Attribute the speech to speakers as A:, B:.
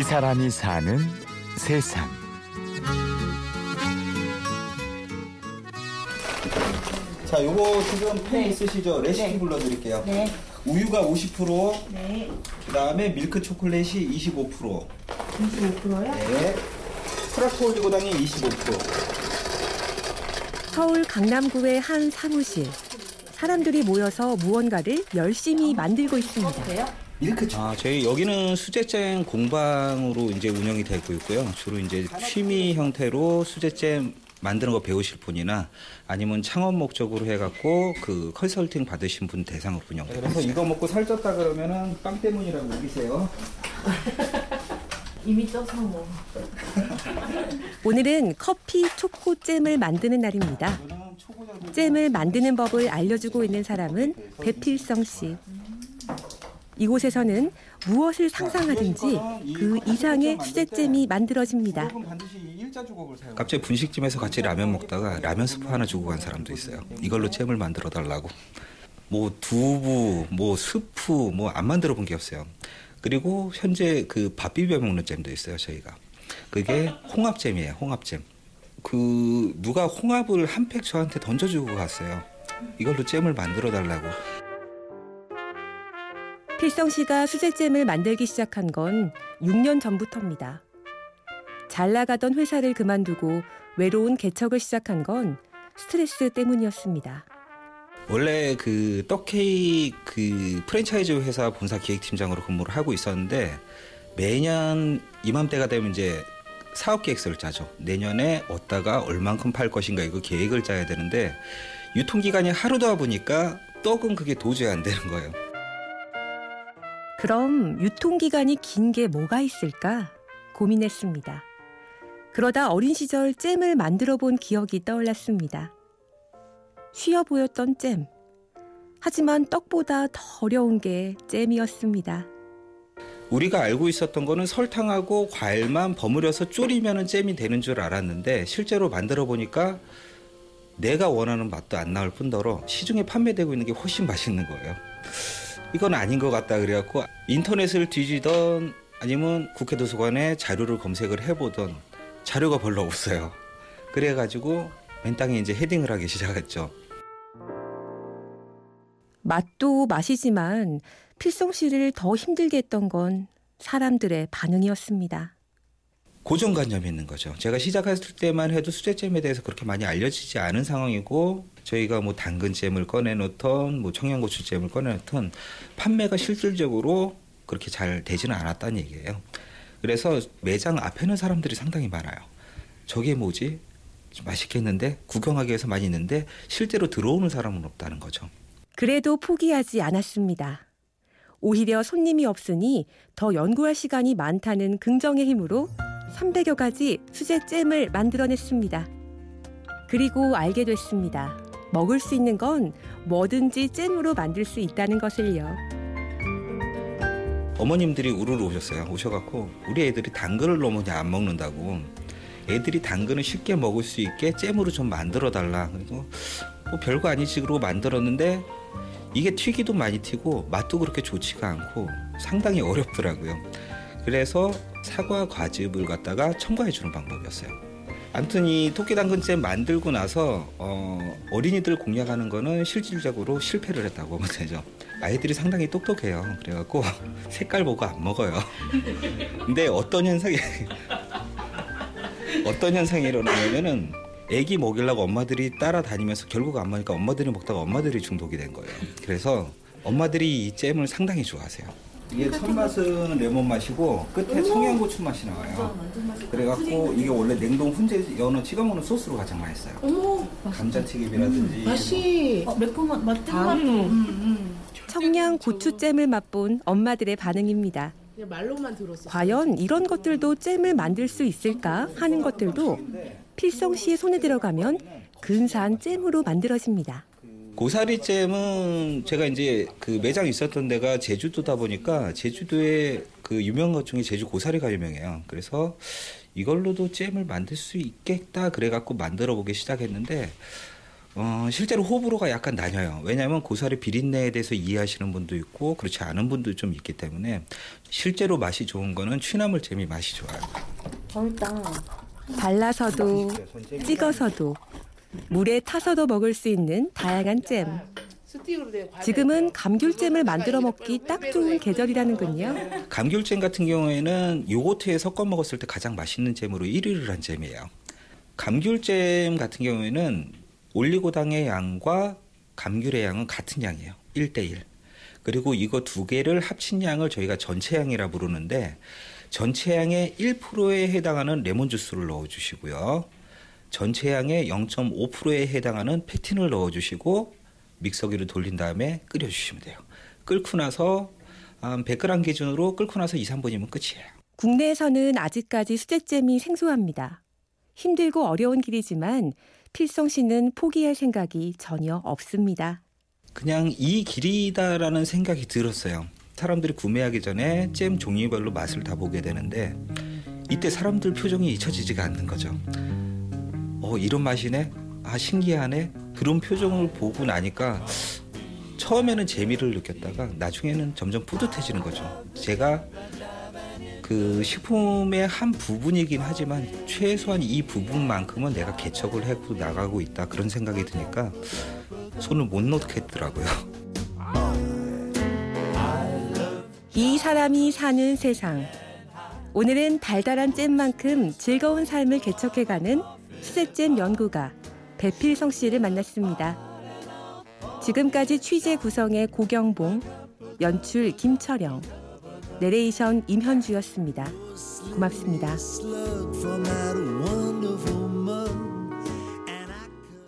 A: 이 사람이 사는 세상.
B: 자, 요거 지금 펜
C: 네.
B: 있으시죠? 레시피
C: 네.
B: 불러드릴게요.
C: 네.
B: 우유가 50%,
C: 네.
B: 그 다음에 밀크 초콜릿이 25%,
C: 25%요?
B: 네. 프라토 올리고당이 25%.
D: 서울 강남구의 한 사무실. 사람들이 모여서 무언가를 열심히 만들고 있습니다.
C: 돼요?
B: 밀크 초
E: 아, 저희 여기는 수제잼 공방으로 이제 운영이 되고 있고요. 주로 이제 취미 형태로 수제잼 만드는 거 배우실 분이나 아니면 창업 목적으로 해갖고 그 컨설팅 받으신 분 대상으로 운영돼요.
B: 그래서 이거 먹고 살쪘다 그러면은 빵 때문이라고 우기세요.
C: 이미 쪄서 뭐.
D: 오늘은 커피 초코 잼을 만드는 날입니다. 잼을 만드는 법을 알려주고 있는 사람은 배필성 씨. 이곳에서는 무엇을 상상하든지 그 이상의 수제잼이 만들어집니다.
E: 갑자기 분식집에서 같이 라면 먹다가 라면 스프 하나 주고 간 사람도 있어요. 이걸로 잼을 만들어 달라고. 뭐 두부, 뭐 스프, 뭐 안 만들어 본 게 없어요. 그리고 현재 그 밥 비벼 먹는 잼도 있어요, 저희가. 그게 홍합잼이에요, 홍합잼. 그 누가 홍합을 한 팩 저한테 던져주고 갔어요. 이걸로 잼을 만들어 달라고.
D: 필성 씨가 수제잼을 만들기 시작한 건 6년 전부터입니다. 잘 나가던 회사를 그만두고 외로운 개척을 시작한 건 스트레스 때문이었습니다.
E: 원래 그 떡케이크 그 프랜차이즈 회사 본사 기획팀장으로 근무를 하고 있었는데 매년 이맘때가 되면 이제 사업 계획서를 짜죠. 내년에 어디다가 얼만큼 팔 것인가 이거 계획을 짜야 되는데 유통기간이 하루다 보니까 떡은 그게 도저히 안 되는 거예요.
D: 그럼 유통기간이 긴 게 뭐가 있을까 고민했습니다. 그러다 어린 시절 잼을 만들어 본 기억이 떠올랐습니다. 쉬워 보였던 잼. 하지만 떡보다 더 어려운 게 잼이었습니다.
E: 우리가 알고 있었던 거는 설탕하고 과일만 버무려서 졸이면 잼이 되는 줄 알았는데 실제로 만들어 보니까 내가 원하는 맛도 안 나올 뿐더러 시중에 판매되고 있는 게 훨씬 맛있는 거예요. 이건 아닌 것 같다 그래갖고 인터넷을 뒤지던 아니면 국회 도서관에 자료를 검색을 해보던 자료가 별로 없어요. 그래가지고 맨 땅에 이제 헤딩을 하기 시작했죠.
D: 맛도 맛이지만 필성 씨를 더 힘들게 했던 건 사람들의 반응이었습니다.
E: 고정관념이 있는 거죠. 제가 시작했을 때만 해도 수제잼에 대해서 그렇게 많이 알려지지 않은 상황이고 저희가 뭐 당근잼을 꺼내놓던 뭐 청양고추잼을 꺼내놓던 판매가 실질적으로 그렇게 잘 되지는 않았다는 얘기예요. 그래서 매장 앞에는 사람들이 상당히 많아요. 저게 뭐지? 좀 맛있겠는데 구경하기 위해서 많이 있는데 실제로 들어오는 사람은 없다는 거죠.
D: 그래도 포기하지 않았습니다. 오히려 손님이 없으니 더 연구할 시간이 많다는 긍정의 힘으로 300여 가지 수제 잼을 만들어냈습니다. 그리고 알게 됐습니다. 먹을 수 있는 건 뭐든지 잼으로 만들 수 있다는 것을요.
E: 어머님들이 우르르 오셨어요. 오셔갖고 우리 애들이 당근을 너무 안 먹는다고. 애들이 당근을 쉽게 먹을 수 있게 잼으로 좀 만들어 달라. 그래서 뭐 별거 아니지 그러고 만들었는데 이게 튀기도 많이 튀고 맛도 그렇게 좋지가 않고 상당히 어렵더라고요. 그래서 사과 과즙을 갖다가 첨가해 주는 방법이었어요. 아무튼 이 토끼 당근잼 만들고 나서 어, 어린이들 공략하는 거는 실질적으로 실패를 했다고 보면 되죠. 아이들이 상당히 똑똑해요. 그래갖고 색깔 보고 안 먹어요. 근데 어떤 현상이 어떤 현상이 일어나냐면은 애기 먹이려고 엄마들이 따라다니면서 결국 안 먹으니까 엄마들이 먹다가 엄마들이 중독이 된 거예요. 그래서 엄마들이 이 잼을 상당히 좋아하세요.
B: 이게 첫 맛은 레몬 맛이고 끝에 청양고추 맛이 나와요. 그래갖고 이게 원래 냉동 훈제 연어 찍어 먹는 소스로 가장 맛있어요.
C: 어머,
B: 감자튀김이라든지
C: 맛이 어, 매콤한 맛, 땡맛. 음, 음.
D: 청양 고추잼을 맛본 엄마들의 반응입니다.
F: 말로만 들었어.
D: 과연 이런 것들도 잼을 만들 수 있을까 하는 것들도 필성 씨의 손에 들어가면 근사한 잼으로 만들어집니다.
E: 고사리잼은 제가 이제 그 매장 있었던 데가 제주도다 보니까 제주도에 그 유명한 것 중에 제주 고사리가 유명해요. 그래서 이걸로도 잼을 만들 수 있겠다 그래갖고 만들어 보기 시작했는데 어, 실제로 호불호가 약간 나뉘어요. 왜냐하면 고사리 비린내에 대해서 이해하시는 분도 있고 그렇지 않은 분도 좀 있기 때문에 실제로 맛이 좋은 거는 취나물 잼이 맛이 좋아요.
C: 맛있다.
D: 발라서도 찍어서도 물에 타서도 먹을 수 있는 다양한 잼. 지금은 감귤잼을 만들어 먹기 딱 좋은 계절이라는군요.
E: 감귤잼 같은 경우에는 요거트에 섞어 먹었을 때 가장 맛있는 잼으로 1위를 한 잼이에요. 감귤잼 같은 경우에는 올리고당의 양과 감귤의 양은 같은 양이에요. 1대1. 그리고 이거 두 개를 합친 양을 저희가 전체 양이라 부르는데 전체 양의 1%에 해당하는 레몬 주스를 넣어 주시고요. 전체 양의 0.5%에 해당하는 페틴을 넣어 주시고 믹서기를 돌린 다음에 끓여 주시면 돼요. 끓고 나서 한 100g 기준으로 끓고 나서 2, 3분이면 끝이에요.
D: 국내에서는 아직까지 수제잼이 생소합니다. 힘들고 어려운 길이지만 필성 씨는 포기할 생각이 전혀 없습니다.
E: 그냥 이 길이다라는 생각이 들었어요. 사람들이 구매하기 전에 잼 종류별로 맛을 다 보게 되는데 이때 사람들 표정이 잊혀지지가 않는 거죠. 어 이런 맛이네. 아 신기하네. 그런 표정을 보고 나니까 처음에는 재미를 느꼈다가 나중에는 점점 뿌듯해지는 거죠. 제가 그 식품의 한 부분이긴 하지만 최소한 이 부분만큼은 내가 개척을 하고 나가고 있다 그런 생각이 드니까 손을 못 놓겠더라고요.
D: 이 사람이 사는 세상. 오늘은 달달한 잼만큼 즐거운 삶을 개척해가는 수제잼 연구가 배필성 씨를 만났습니다. 지금까지 취재 구성의 고경봉, 연출 김철영, 내레이션 임현주였습니다. 고맙습니다.